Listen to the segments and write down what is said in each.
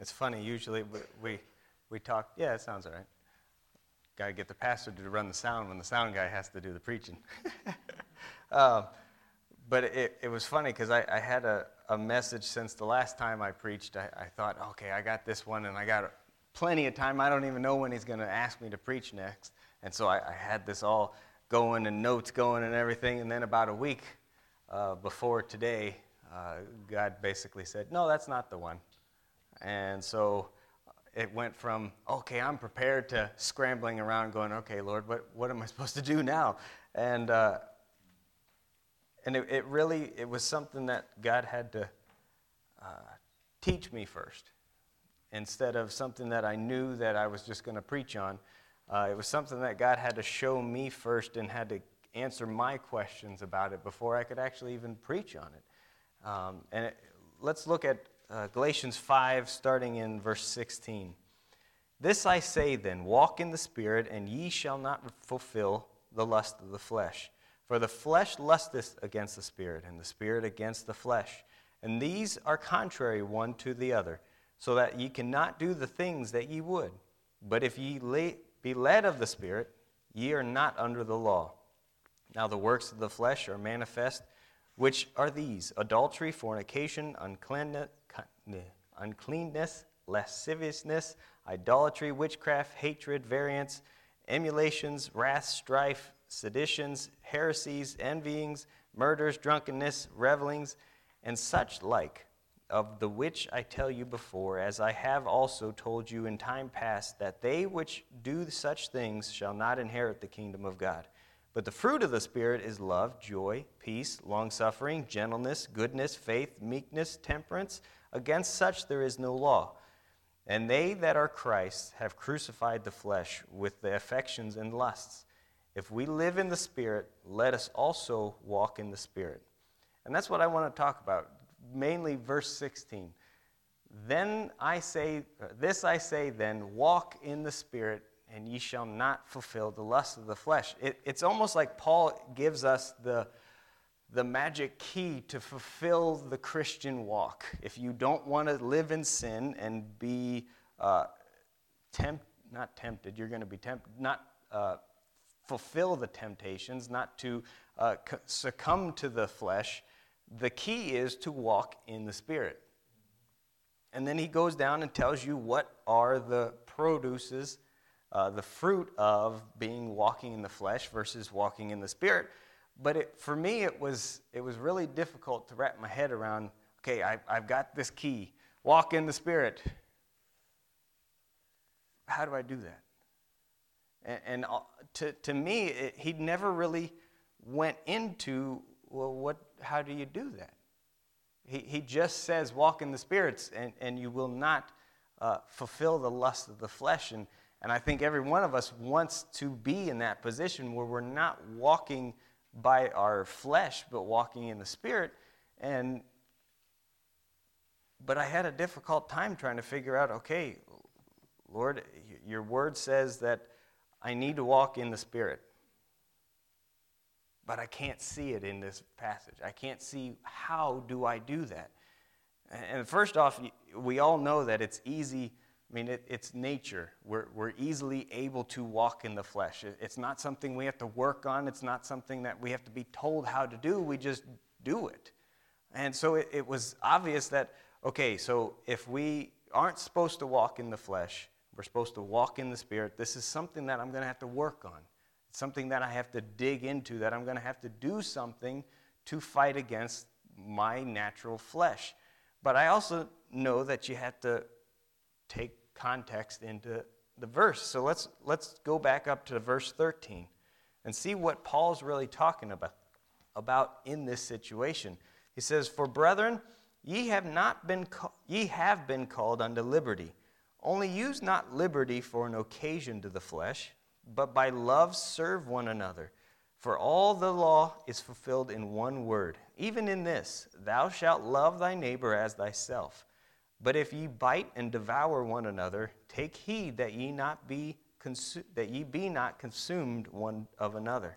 It's funny, usually we, we, talk, yeah, it sounds all right. Got to get the pastor to run the sound when the sound guy has to do the preaching. uh, but it, it was funny because I, I had a, a message since the last time I preached. I, I thought, okay, I got this one and I got plenty of time. I don't even know when he's going to ask me to preach next. And so I, I, had this all going and notes going and everything. And then about a week uh, before today, uh, God basically said, no, that's not the one. And so it went from, okay, I'm prepared to scrambling around going, okay, Lord, what, what am I supposed to do now? And, uh, and it, it, really, it was something that God had to uh, teach me first. Instead of something that I knew that I was just going to preach on, uh, it was something that God had to show me first and had to answer my questions about it before I could actually even preach on it. Um, and it, let's look at uh, Galatians 5, starting in verse 16. This I say then walk in the Spirit, and ye shall not fulfill the lust of the flesh. For the flesh lusteth against the Spirit, and the Spirit against the flesh. And these are contrary one to the other, so that ye cannot do the things that ye would. But if ye be led of the Spirit, ye are not under the law. Now the works of the flesh are manifest, which are these adultery, fornication, uncleanness lasciviousness, idolatry, witchcraft, hatred, variance, emulations, wrath, strife, seditions, heresies, envyings, murders, drunkenness, revelings, and such like, of the which I tell you before, as I have also told you in time past, that they which do such things shall not inherit the kingdom of God. But the fruit of the Spirit is love, joy, peace, longsuffering, gentleness, goodness, faith, meekness, temperance. Against such there is no law. And they that are Christ have crucified the flesh with the affections and lusts. If we live in the Spirit, let us also walk in the Spirit. And that's what I want to talk about, mainly verse 16. Then I say, this I say then, walk in the Spirit, and ye shall not fulfill the lust of the flesh. It, it's almost like Paul gives us the the magic key to fulfill the Christian walk. If you don't want to live in sin and be uh, tempt, not tempted, you're going to be tempted, not uh, fulfill the temptations, not to uh, succumb to the flesh, the key is to walk in the Spirit. And then he goes down and tells you what are the produces, uh, the fruit of being walking in the flesh versus walking in the Spirit. But it, for me, it was, it was really difficult to wrap my head around okay, I, I've got this key, walk in the Spirit. How do I do that? And, and uh, to, to me, it, he never really went into, well, what, how do you do that? He, he just says, walk in the spirits, and, and you will not uh, fulfill the lust of the flesh. And, and I think every one of us wants to be in that position where we're not walking by our flesh, but walking in the spirit. And but I had a difficult time trying to figure out, okay, Lord, your word says that I need to walk in the spirit. But I can't see it in this passage. I can't see how do I do that. And first off, we all know that it's easy I mean, it, it's nature. We're, we're easily able to walk in the flesh. It, it's not something we have to work on, it's not something that we have to be told how to do. We just do it. And so it, it was obvious that, okay, so if we aren't supposed to walk in the flesh, we're supposed to walk in the spirit, this is something that I'm going to have to work on. It's something that I have to dig into, that I'm going to have to do something to fight against my natural flesh. But I also know that you have to take context into the verse. So let's, let's go back up to verse 13 and see what Paul's really talking about, about in this situation. He says, For brethren, ye have, not been ye have been called unto liberty. Only use not liberty for an occasion to the flesh, but by love serve one another. For all the law is fulfilled in one word, even in this Thou shalt love thy neighbor as thyself. But if ye bite and devour one another, take heed that ye not be consu- that ye be not consumed one of another.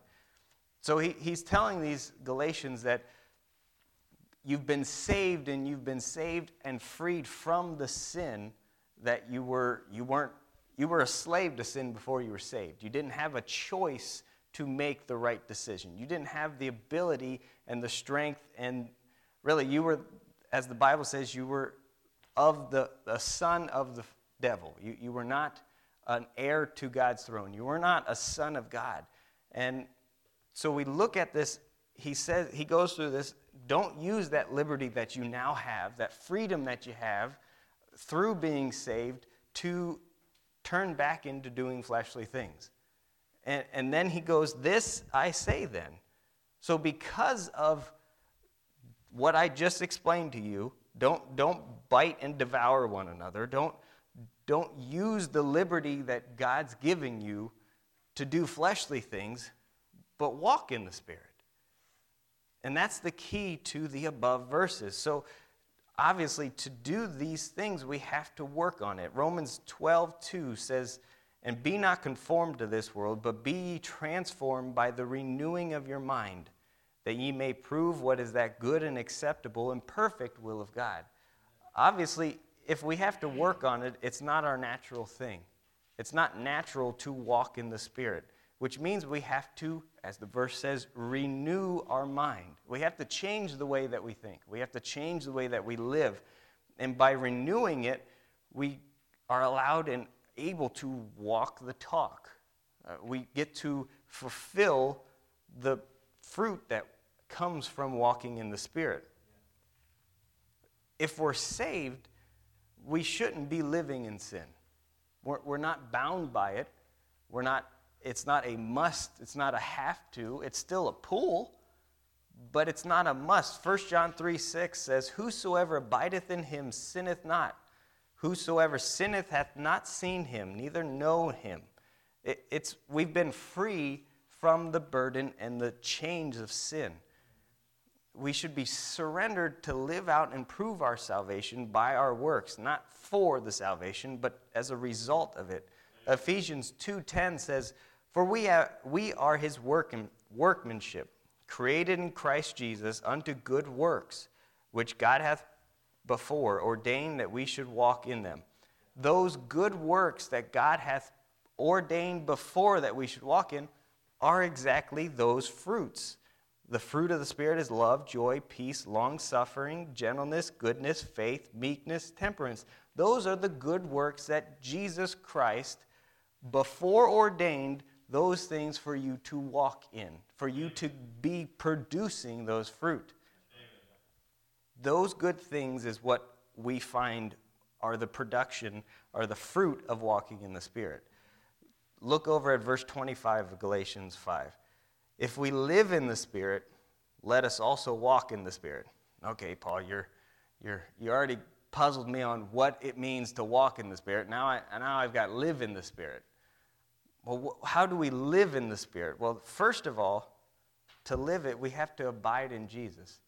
So he, he's telling these Galatians that you've been saved and you've been saved and freed from the sin that you were you weren't you were a slave to sin before you were saved. You didn't have a choice to make the right decision. You didn't have the ability and the strength and really you were as the Bible says you were of the, the son of the devil. You, you were not an heir to God's throne. You were not a son of God. And so we look at this, he says, he goes through this, don't use that liberty that you now have, that freedom that you have through being saved to turn back into doing fleshly things. And, and then he goes, This I say then. So, because of what I just explained to you, don't, don't bite and devour one another. Don't, don't use the liberty that God's giving you to do fleshly things, but walk in the Spirit. And that's the key to the above verses. So, obviously, to do these things, we have to work on it. Romans 12, 2 says, And be not conformed to this world, but be ye transformed by the renewing of your mind, that ye may prove what is that good and acceptable and perfect will of God. Obviously, if we have to work on it, it's not our natural thing. It's not natural to walk in the Spirit, which means we have to, as the verse says, renew our mind. We have to change the way that we think, we have to change the way that we live. And by renewing it, we are allowed and able to walk the talk. Uh, we get to fulfill the fruit that comes from walking in the Spirit. If we're saved, we shouldn't be living in sin. We're, we're not bound by it. We're not, it's not a must, it's not a have to. It's still a pull, but it's not a must. 1 John 3 6 says, Whosoever abideth in him sinneth not. Whosoever sinneth hath not seen him, neither know him. It, it's, we've been free from the burden and the chains of sin we should be surrendered to live out and prove our salvation by our works, not for the salvation, but as a result of it. Ephesians 2:10 says, "For we, have, we are his work, and workmanship, created in Christ Jesus unto good works, which God hath before ordained that we should walk in them." Those good works that God hath ordained before that we should walk in are exactly those fruits. The fruit of the Spirit is love, joy, peace, long suffering, gentleness, goodness, faith, meekness, temperance. Those are the good works that Jesus Christ, before ordained, those things for you to walk in, for you to be producing those fruit. Those good things is what we find are the production, are the fruit of walking in the Spirit. Look over at verse 25 of Galatians 5. If we live in the Spirit, let us also walk in the Spirit. Okay, Paul, you're, you're, you already puzzled me on what it means to walk in the Spirit. Now, I, now I've got live in the Spirit. Well, wh- how do we live in the Spirit? Well, first of all, to live it, we have to abide in Jesus.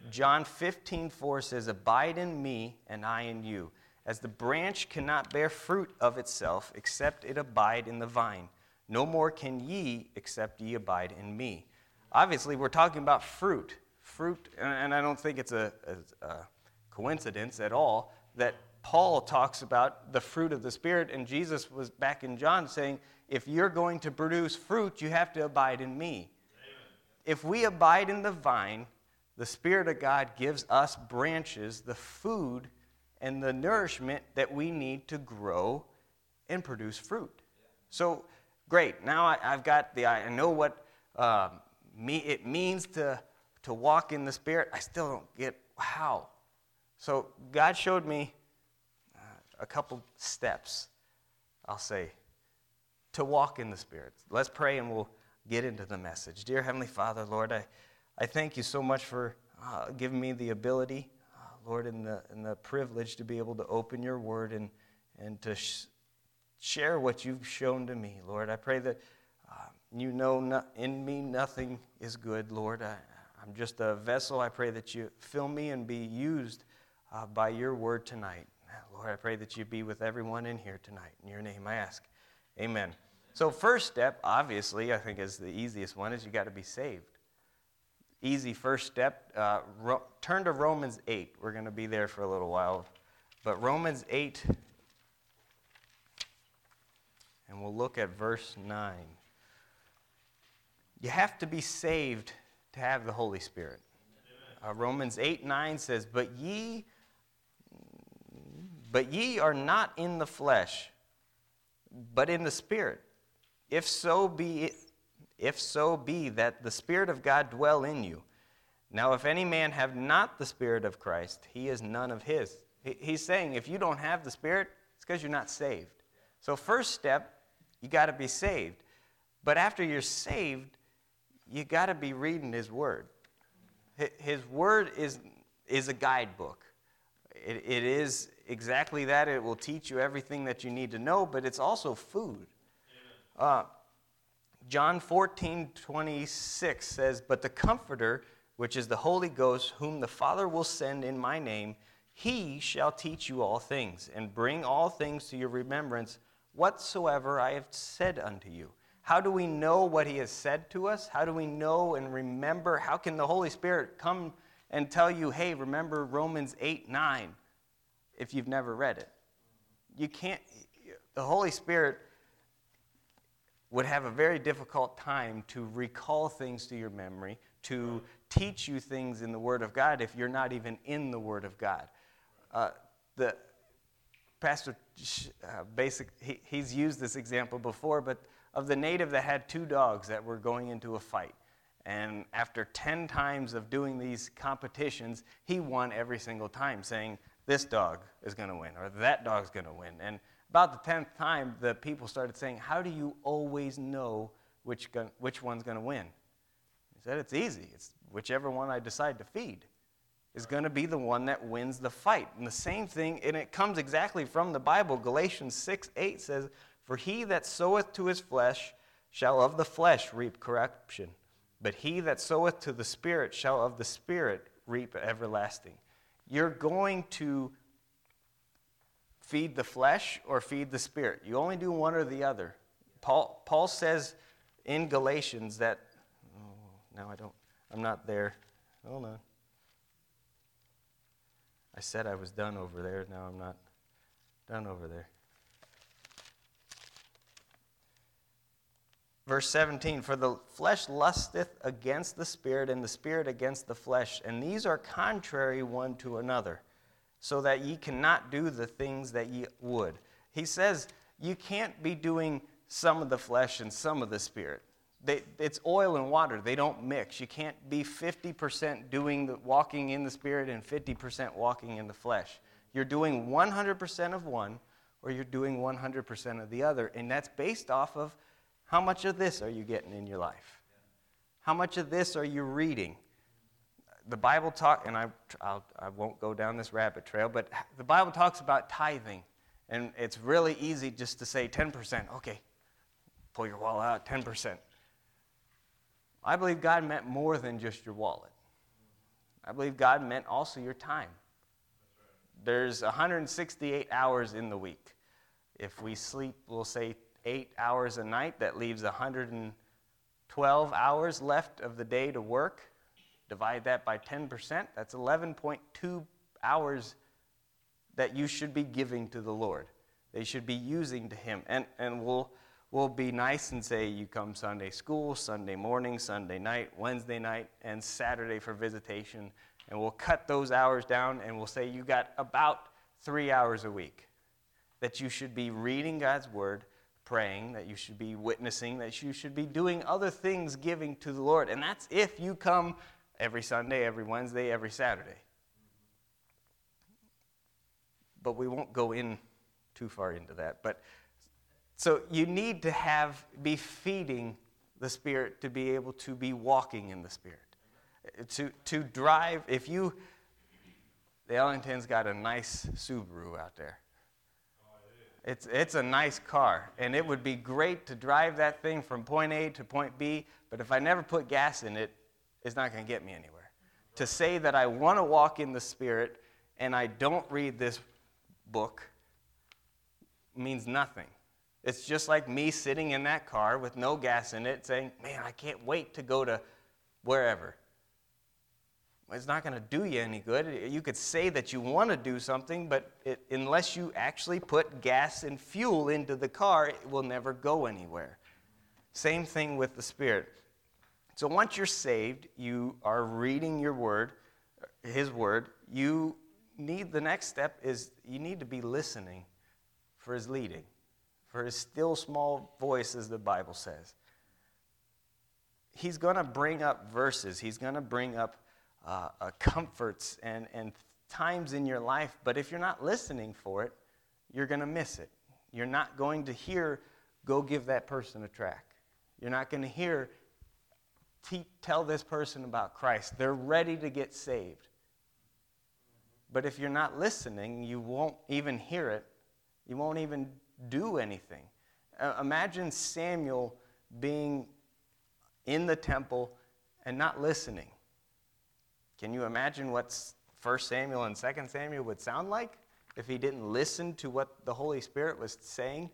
Amen. John 15, 4 says, Abide in me, and I in you. As the branch cannot bear fruit of itself except it abide in the vine. No more can ye except ye abide in me. Obviously, we're talking about fruit. Fruit, and I don't think it's a, a, a coincidence at all that Paul talks about the fruit of the Spirit, and Jesus was back in John saying, if you're going to produce fruit, you have to abide in me. Amen. If we abide in the vine, the Spirit of God gives us branches, the food and the nourishment that we need to grow and produce fruit. So Great. Now I, have got the, I know what uh, me, it means to, to walk in the Spirit. I still don't get how. So God showed me uh, a couple steps, I'll say, to walk in the Spirit. Let's pray and we'll get into the message. Dear Heavenly Father, Lord, I, I thank you so much for uh, giving me the ability, Lord, and the, and the privilege to be able to open your word and, and to sh- share what you've shown to me, Lord. I pray that uh, you know no, in me nothing is good, Lord. I, am just a vessel. I pray that you fill me and be used uh, by your word tonight. Lord, I pray that you be with everyone in here tonight. In your name I ask. Amen. So, first step, obviously, I think is the easiest one, is you got to be saved. Easy first step. Uh, ro- turn to Romans 8. We're going to be there for a little while. But Romans 8 and we'll look at verse 9. You have to be saved to have the Holy Spirit. Uh, Romans 8 9 says, But ye but ye are not in the flesh, but in the Spirit. If so be if so be that the Spirit of God dwell in you. Now, if any man have not the Spirit of Christ, he is none of his. He's saying if you don't have the Spirit, it's because you're not saved. So, first step, you got to be saved. But after you're saved, you got to be reading His Word. His Word is, is a guidebook. It, it is exactly that. It will teach you everything that you need to know, but it's also food. Uh, John 14, 26 says, But the Comforter, which is the Holy Ghost, whom the Father will send in my name, he shall teach you all things, and bring all things to your remembrance whatsoever I have said unto you. How do we know what he has said to us? How do we know and remember? How can the Holy Spirit come and tell you, hey, remember Romans 8 9, if you've never read it? You can't, the Holy Spirit would have a very difficult time to recall things to your memory, to teach you things in the Word of God if you're not even in the Word of God. Uh, the pastor, uh, basic, he, he's used this example before, but of the native that had two dogs that were going into a fight. And after 10 times of doing these competitions, he won every single time, saying, This dog is going to win, or that dog's going to win. And about the 10th time, the people started saying, How do you always know which, gun, which one's going to win? He said, It's easy. It's whichever one I decide to feed is going to be the one that wins the fight. And the same thing, and it comes exactly from the Bible. Galatians 6 8 says, for he that soweth to his flesh shall of the flesh reap corruption, but he that soweth to the Spirit shall of the Spirit reap everlasting. You're going to feed the flesh or feed the Spirit. You only do one or the other. Paul, Paul says in Galatians that, oh, now I don't, I'm not there. Hold on. I said I was done over there. Now I'm not done over there. Verse 17 For the flesh lusteth against the spirit, and the spirit against the flesh, and these are contrary one to another, so that ye cannot do the things that ye would. He says you can't be doing some of the flesh and some of the spirit. They, it's oil and water, they don't mix. You can't be 50% doing the walking in the spirit and 50% walking in the flesh. You're doing 100% of one, or you're doing 100% of the other, and that's based off of how much of this are you getting in your life? How much of this are you reading? The Bible talk, and I, I'll, I won't go down this rabbit trail, but the Bible talks about tithing, and it's really easy just to say 10%. Okay, pull your wallet out, 10%. I believe God meant more than just your wallet. I believe God meant also your time. There's 168 hours in the week. If we sleep, we'll say eight hours a night. That leaves 112 hours left of the day to work. Divide that by 10%. That's 11.2 hours that you should be giving to the Lord. They should be using to Him. And, and we'll, we'll be nice and say you come Sunday school, Sunday morning, Sunday night, Wednesday night, and Saturday for visitation. And we'll cut those hours down and we'll say you got about three hours a week that you should be reading God's Word praying, that you should be witnessing, that you should be doing other things giving to the Lord. And that's if you come every Sunday, every Wednesday, every Saturday. But we won't go in too far into that. But so you need to have be feeding the Spirit to be able to be walking in the Spirit. To to drive, if you the Ellington's got a nice Subaru out there. It's, it's a nice car, and it would be great to drive that thing from point A to point B, but if I never put gas in it, it's not going to get me anywhere. To say that I want to walk in the Spirit and I don't read this book means nothing. It's just like me sitting in that car with no gas in it saying, Man, I can't wait to go to wherever. it's not going to do you any good. You could say that you want to do something, but it, unless you actually put gas and fuel into the car, it will never go anywhere. Same thing with the Spirit. So once you're saved, you are reading your word, his word, you need the next step is you need to be listening for his leading, for his still small voice as the Bible says. He's going to bring up verses, he's going to bring up uh, uh, comforts and, and times in your life, but if you're not listening for it, you're going to miss it. You're not going to hear, go give that person a track. You're not going to hear, tell this person about Christ. They're ready to get saved. But if you're not listening, you won't even hear it. You won't even do anything. Uh, imagine Samuel being in the temple and not listening. Can you imagine what 1 Samuel and 2 Samuel would sound like if he didn't listen to what the Holy Spirit was saying?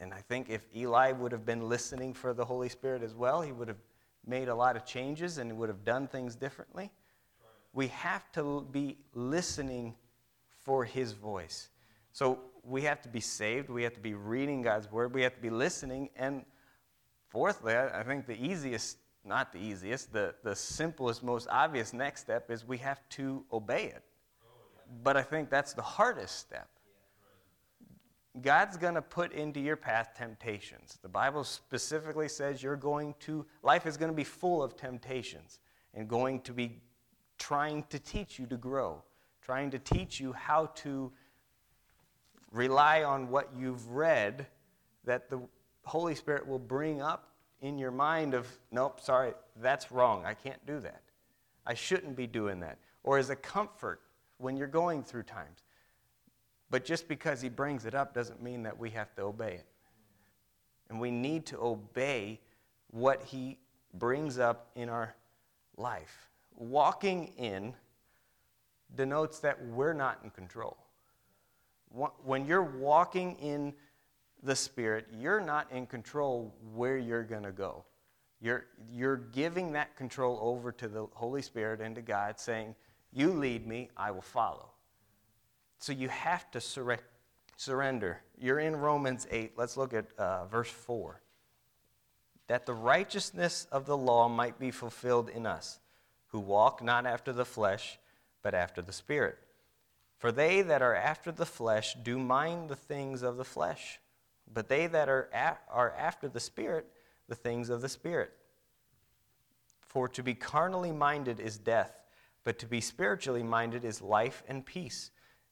And I think if Eli would have been listening for the Holy Spirit as well, he would have made a lot of changes and would have done things differently. We have to be listening for his voice. So we have to be saved. We have to be reading God's word. We have to be listening. And fourthly, I think the easiest not the easiest, the, the simplest, most obvious next step is we have to obey it. But I think that's the hardest step. God's going to put into your path temptations. The Bible specifically says you're going to, life is going to be full of temptations and going to be trying to teach you to grow, trying to teach you how to rely on what you've read that the Holy Spirit will bring up in your mind of, nope, sorry, that's wrong. I can't do that. I shouldn't be doing that. Or as a comfort when you're going through times. But just because he brings it up doesn't mean that we have to obey it. And we need to obey what he brings up in our life. Walking in denotes that we're not in control. When you're walking in the Spirit, you're not in control where you're going to go. You're, you're giving that control over to the Holy Spirit and to God, saying, You lead me, I will follow. So you have to sur- surrender. You're in Romans 8. Let's look at uh, verse 4. That the righteousness of the law might be fulfilled in us, who walk not after the flesh, but after the Spirit. For they that are after the flesh do mind the things of the flesh but they that are, a- are after the Spirit, the things of the Spirit. For to be carnally minded is death, but to be spiritually minded is life and peace.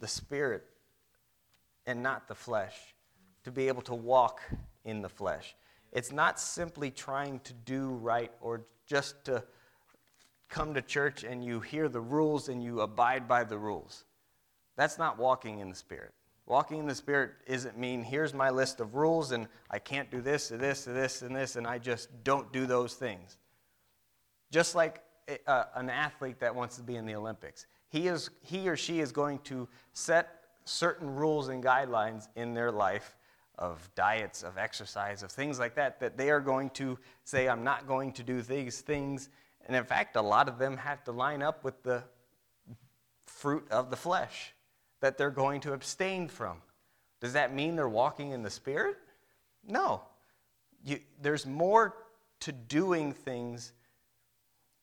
the Spirit and not the flesh to be able to walk in the flesh. It's not simply trying to do right or just to come to church and you hear the rules and you abide by the rules. That's not walking in the Spirit. Walking in the Spirit isn't mean here's my list of rules and I can't do this or this or this and this and I just don't do those things. Just like a, an athlete that wants to be in the Olympics, he, is, he or she is going to set certain rules and guidelines in their life of diets, of exercise, of things like that, that they are going to say, I'm not going to do these things. And in fact, a lot of them have to line up with the fruit of the flesh that they're going to abstain from. Does that mean they're walking in the Spirit? No. You, there's more to doing things.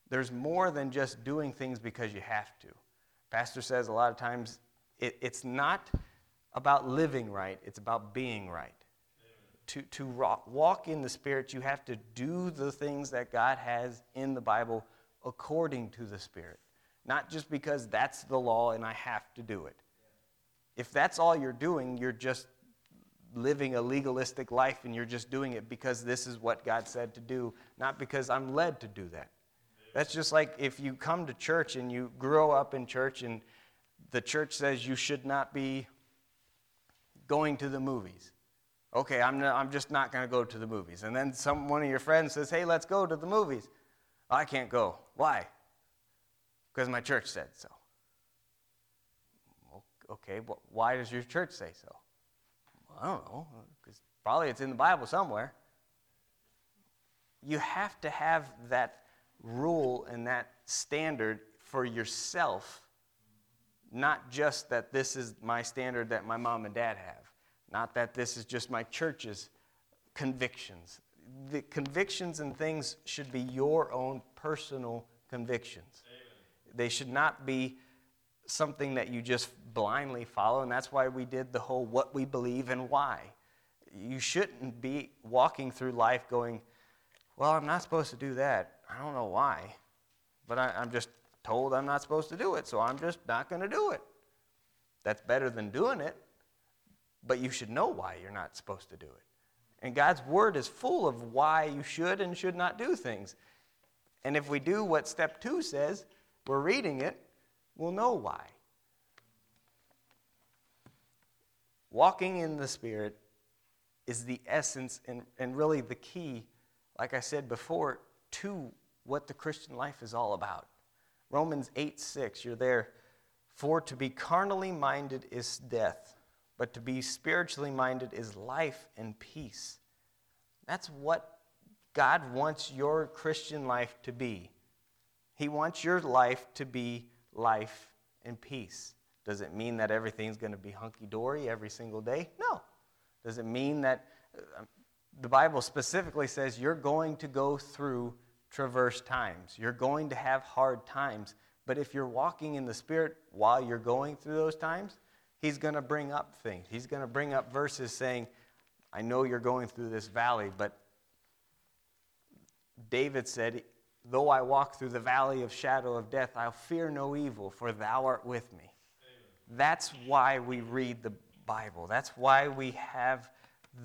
There's more than just doing things because you have to. Pastor says a lot of times it, it's not about living right, it's about being right. To, to walk in the Spirit, you have to do the things that God has in the Bible according to the Spirit. Not just because that's the law and I have to do it. If that's all you're doing, you're just living a legalistic life and you're just doing it because this is what God said to do, not because I'm led to do that. That's just like if you come to church and you grow up in church and the church says you should not be going to the movies. Okay, I'm, not, I'm just not going to go to the movies. And then some, one of your friends says, hey, let's go to the movies. I can't go. Why? Because my church said so. Okay, but why does your church say so? Well, I don't know, because probably it's in the Bible somewhere. You have to have that rule and that standard for yourself, not just that this is my standard that my mom and dad have, not that this is just my church's convictions. The convictions and things should be your own personal convictions. Amen. They should not be something that you just blindly follow, and that's why we did the whole what we believe and why. You shouldn't be walking through life going, Well, I'm not supposed to do that. I don't know why, but I, am just told I'm not supposed to do it, so I'm just not going to do it. That's better than doing it, but you should know why you're not supposed to do it. And God's Word is full of why you should and should not do things. And if we do what step two says, we're reading it, we'll know why. Walking in the Spirit is the essence and, and really the key, like I said before, to what the Christian life is all about. Romans 8 6, you're there. For to be carnally minded is death, but to be spiritually minded is life and peace. That's what God wants your Christian life to be. He wants your life to be life and peace. Does it mean that everything's going to be hunky dory every single day? No. Does it mean that uh, the Bible specifically says you're going to go through traverse times? You're going to have hard times. But if you're walking in the Spirit while you're going through those times, He's going to bring up things. He's going to bring up verses saying, I know you're going through this valley, but David said, Though I walk through the valley of shadow of death, I'll fear no evil, for thou art with me. Amen. That's why we read the Bible. That's why we have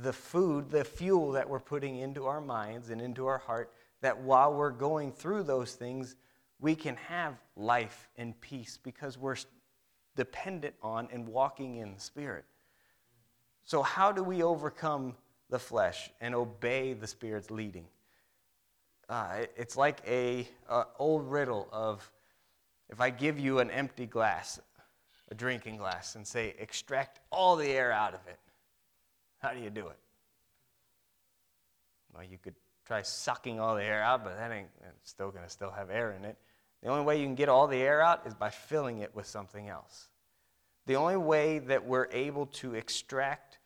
the food, the fuel that we're putting into our minds and into our heart, that while we're going through those things, we can have life and peace because we're dependent on and walking in the Spirit. So, how do we overcome the flesh and obey the Spirit's leading? Uh, it's like a, a old riddle of if I give you an empty glass, a drinking glass, and say extract all the air out of it, how do you do it? Well, you could try sucking all the air out, but that ain't still going to still have air in it. The only way you can get all the air out is by filling it with something else. The only way that we're able to extract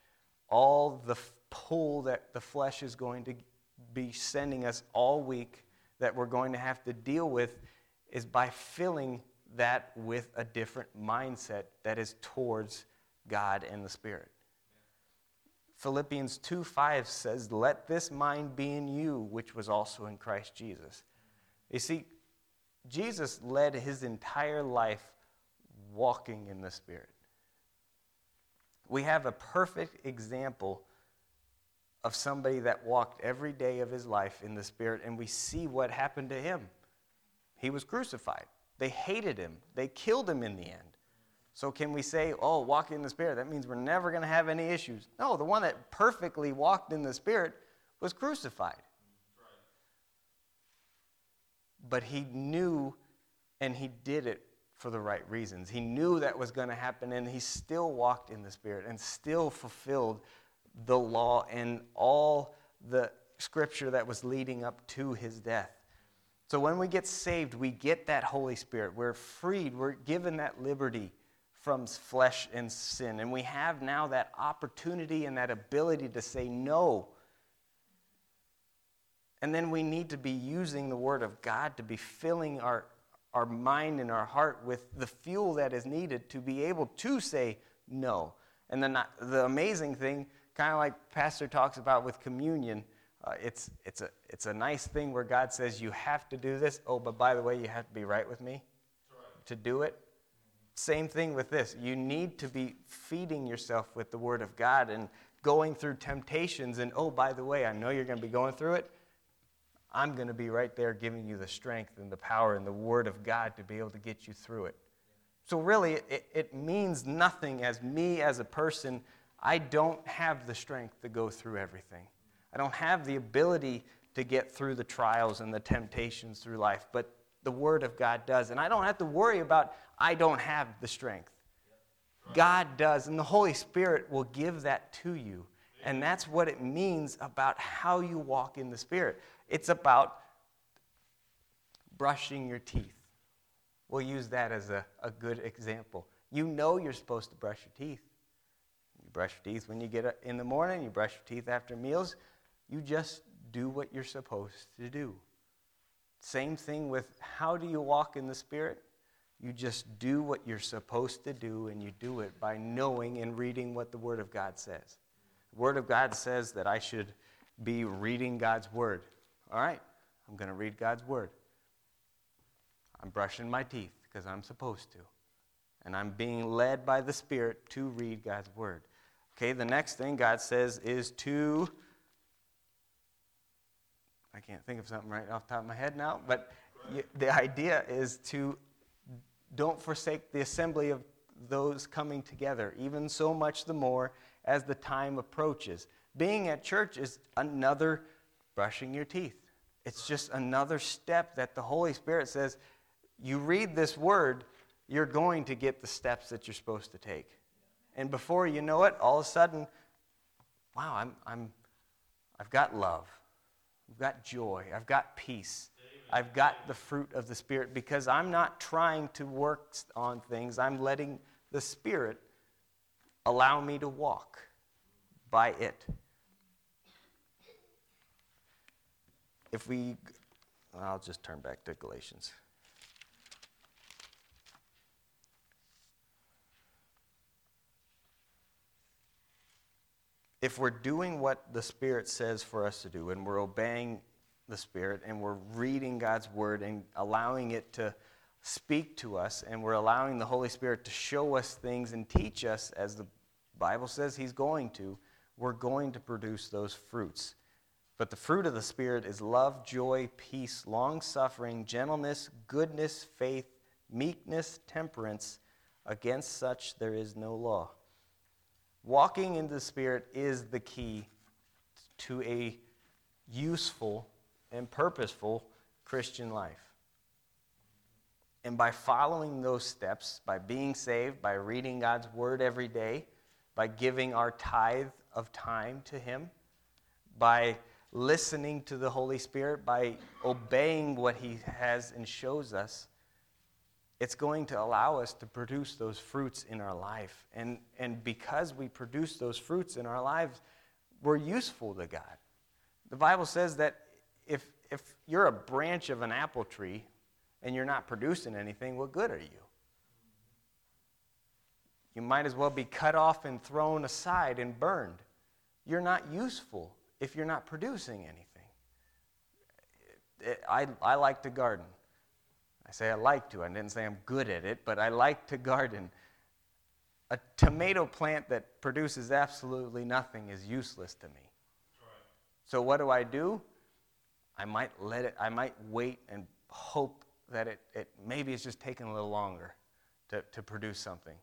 all the pull that the flesh is going to be sending us all week that we're going to have to deal with is by filling that with a different mindset that is towards God and the Spirit. Philippians 2 5 says, Let this mind be in you, which was also in Christ Jesus. You see, Jesus led his entire life walking in the Spirit. We have a perfect example of somebody that walked every day of his life in the Spirit, and we see what happened to him. He was crucified. They hated him, they killed him in the end. So, can we say, oh, walk in the Spirit? That means we're never going to have any issues. No, the one that perfectly walked in the Spirit was crucified. But he knew and he did it for the right reasons. He knew that was going to happen, and he still walked in the Spirit and still fulfilled the law and all the scripture that was leading up to his death. So when we get saved, we get that Holy Spirit. We're freed, we're given that liberty from flesh and sin. And we have now that opportunity and that ability to say no. And then we need to be using the Word of God to be filling our, our mind and our heart with the fuel that is needed to be able to say no. And then the amazing thing kind of like Pastor talks about with communion. Uh, it's, it's, a, it's a nice thing where God says, You have to do this. Oh, but by the way, you have to be right with me right. to do it. Same thing with this. You need to be feeding yourself with the Word of God and going through temptations. And oh, by the way, I know you're going to be going through it. I'm going to be right there giving you the strength and the power and the Word of God to be able to get you through it. So, really, it, it means nothing as me as a person. I don't have the strength to go through everything. I don't have the ability to get through the trials and the temptations through life, but the Word of God does. And I don't have to worry about, I don't have the strength. God does, and the Holy Spirit will give that to you. And that's what it means about how you walk in the Spirit. It's about brushing your teeth. We'll use that as a, a good example. You know you're supposed to brush your teeth. You brush your teeth when you get up in the morning, you brush your teeth after meals. You just do what you're supposed to do. Same thing with how do you walk in the Spirit? You just do what you're supposed to do, and you do it by knowing and reading what the Word of God says. The Word of God says that I should be reading God's Word. All right, I'm going to read God's Word. I'm brushing my teeth because I'm supposed to. And I'm being led by the Spirit to read God's Word. Okay, the next thing God says is to. I can't think of something right off the top of my head now, but the idea is to don't forsake the assembly of those coming together, even so much the more as the time approaches. Being at church is another brushing your teeth. It's just another step that the Holy Spirit says, you read this word, you're going to get the steps that you're supposed to take. And before you know it, all of a sudden, wow, I'm, I'm, I've got love. I've got joy. I've got peace. I've got the fruit of the Spirit because I'm not trying to work on things. I'm letting the Spirit allow me to walk by it. If we, I'll just turn back to Galatians. If we're doing what the Spirit says for us to do and we're obeying the Spirit and we're reading God's Word and allowing it to speak to us and we're allowing the Holy Spirit to show us things and teach us as the Bible says He's going to, we're going to produce those fruits. But the fruit of the Spirit is love, joy, peace, long suffering, gentleness, goodness, faith, meekness, temperance. Against such there is no law. Walking in the Spirit is the key to a useful and purposeful Christian life. And by following those steps, by being saved, by reading God's word every day, by giving our tithe of time to Him, by listening to the Holy Spirit, by obeying what He has and shows us, it's going to allow us to produce those fruits in our life. And, and because we produce those fruits in our lives, we're useful to God. The Bible says that if, if you're a branch of an apple tree and you're not producing anything, what good are you? You might as well be cut off and thrown aside and burned. You're not useful if you're not producing anything. Eh, I, I like to garden. I say I like to. I didn't say I'm good at it, but I like to garden. A tomato plant that produces absolutely nothing is useless to me. Right. So what do I do? I might let it, I might wait and hope that it, it maybe it's just taking a little longer to, to produce something.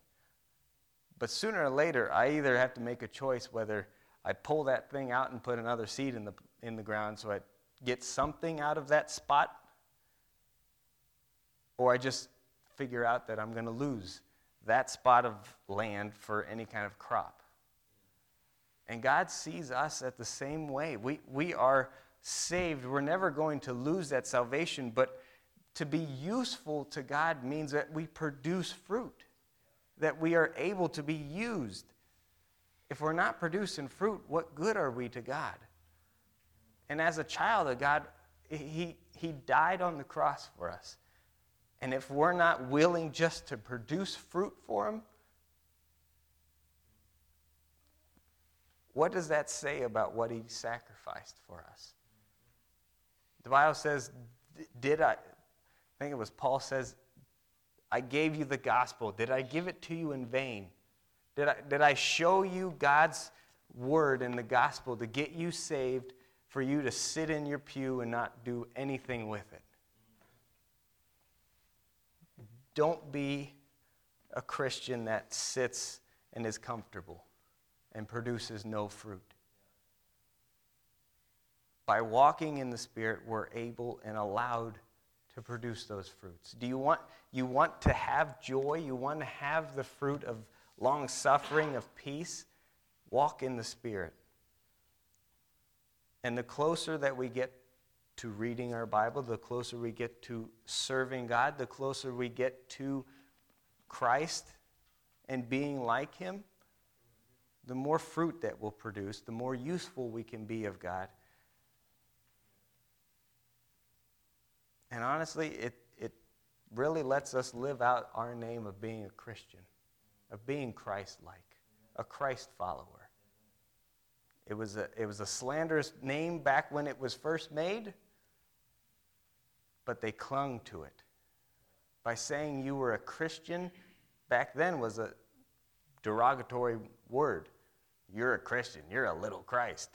But sooner or later, I either have to make a choice whether I pull that thing out and put another seed in the, in the ground so I get something out of that spot, or I just figure out that I'm going to lose that spot of land for any kind of crop. And God sees us at the same way. We, we are saved, we're never going to lose that salvation, but to be useful to God means that we produce fruit, that we are able to be used. If we're not producing fruit, what good are we to God? And as a child of God, He, he died on the cross for us. And if we're not willing just to produce fruit for Him, what does that say about what He sacrificed for us? The Bible says, Did I, I think it was Paul says, I gave you the gospel. Did I give it to you in vain? Did I, did I show you God's word in the gospel to get you saved for you to sit in your pew and not do anything with it. Don't be a Christian that sits and is comfortable and produces no fruit. By walking in the Spirit, we're able and allowed to produce those fruits. Do you want, you want to have joy? You want to have the fruit of long suffering, of peace? Walk in the Spirit. And the closer that we get to reading our Bible, the closer we get to serving God, the closer we get to Christ and being like Him, the more fruit that we'll produce, the more useful we can be of God. And honestly, it, it really lets us live out our name of being a Christian, of being Christ like, a Christ follower. It was, a, it was a slanderous name back when it was first made, but they clung to it. By saying you were a Christian, back then was a derogatory word. You're a Christian, you're a little Christ.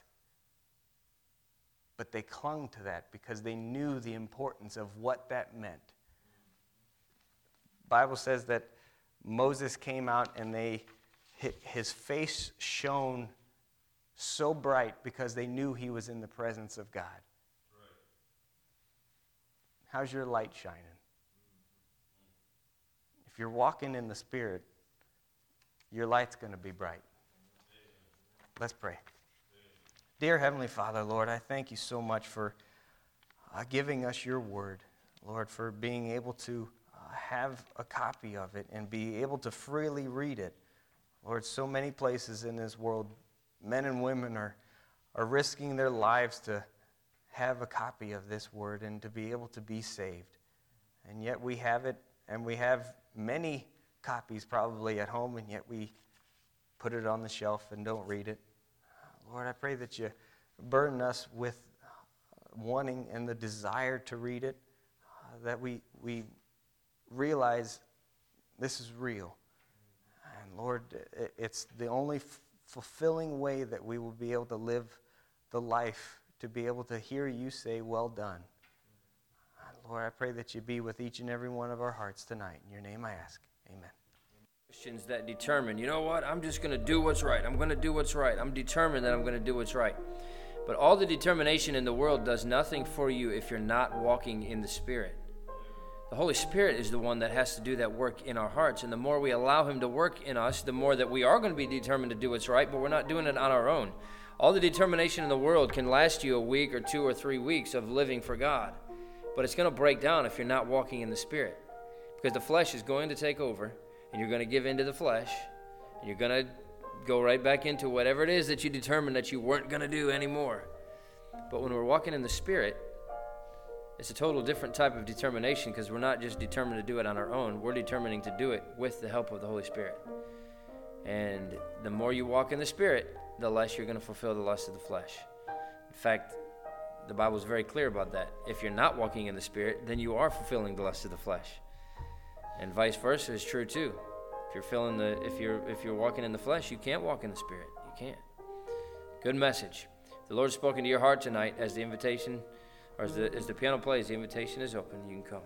But they clung to that because they knew the importance of what that meant. Bible says that Moses came out and they his face shone so bright because they knew he was in the presence of God. Right. How's your light shining? If you're walking in the Spirit, your light's going to be bright. Let's pray. Dear Heavenly Father, Lord, I thank you so much for uh, giving us your word, Lord, for being able to uh, have a copy of it and be able to freely read it. Lord, so many places in this world men and women are, are risking their lives to have a copy of this word and to be able to be saved. And yet we have it, and we have many copies probably at home, and yet we put it on the shelf and don't read it. Lord, I pray that you burden us with wanting and the desire to read it, uh, that we, we realize this is real. And Lord, it's the only fulfilling way that we will be able to live the life, to be able to hear you say, Well done. Lord, I pray that you be with each and every one of our hearts tonight. In your name I ask. Amen. Christians that determine, you know what, I'm just going to do what's right. I'm going to do what's right. I'm determined that I'm going to do what's right. But all the determination in the world does nothing for you if you're not walking in the Spirit. The Holy Spirit is the one that has to do that work in our hearts. And the more we allow Him to work in us, the more that we are going to be determined to do what's right, but we're not doing it on our own. All the determination in the world can last you a week or two or three weeks of living for God, but it's going to break down if you're not walking in the Spirit. Because the flesh is going to take over, and you're going to give into the flesh, and you're going to go right back into whatever it is that you determined that you weren't going to do anymore. But when we're walking in the Spirit, it's a total different type of determination because we're not just determined to do it on our own. We're determining to do it with the help of the Holy Spirit. And the more you walk in the Spirit, the less you're going to fulfill the lust of the flesh. In fact, the Bible is very clear about that. If you're not walking in the Spirit, then you are fulfilling the lust of the flesh. And vice versa is true too. If you're feeling the if you're if you're walking in the flesh, you can't walk in the Spirit. You can't. Good message. The Lord's spoken to your heart tonight as the invitation or as the, as the piano plays, the invitation is open. You can come.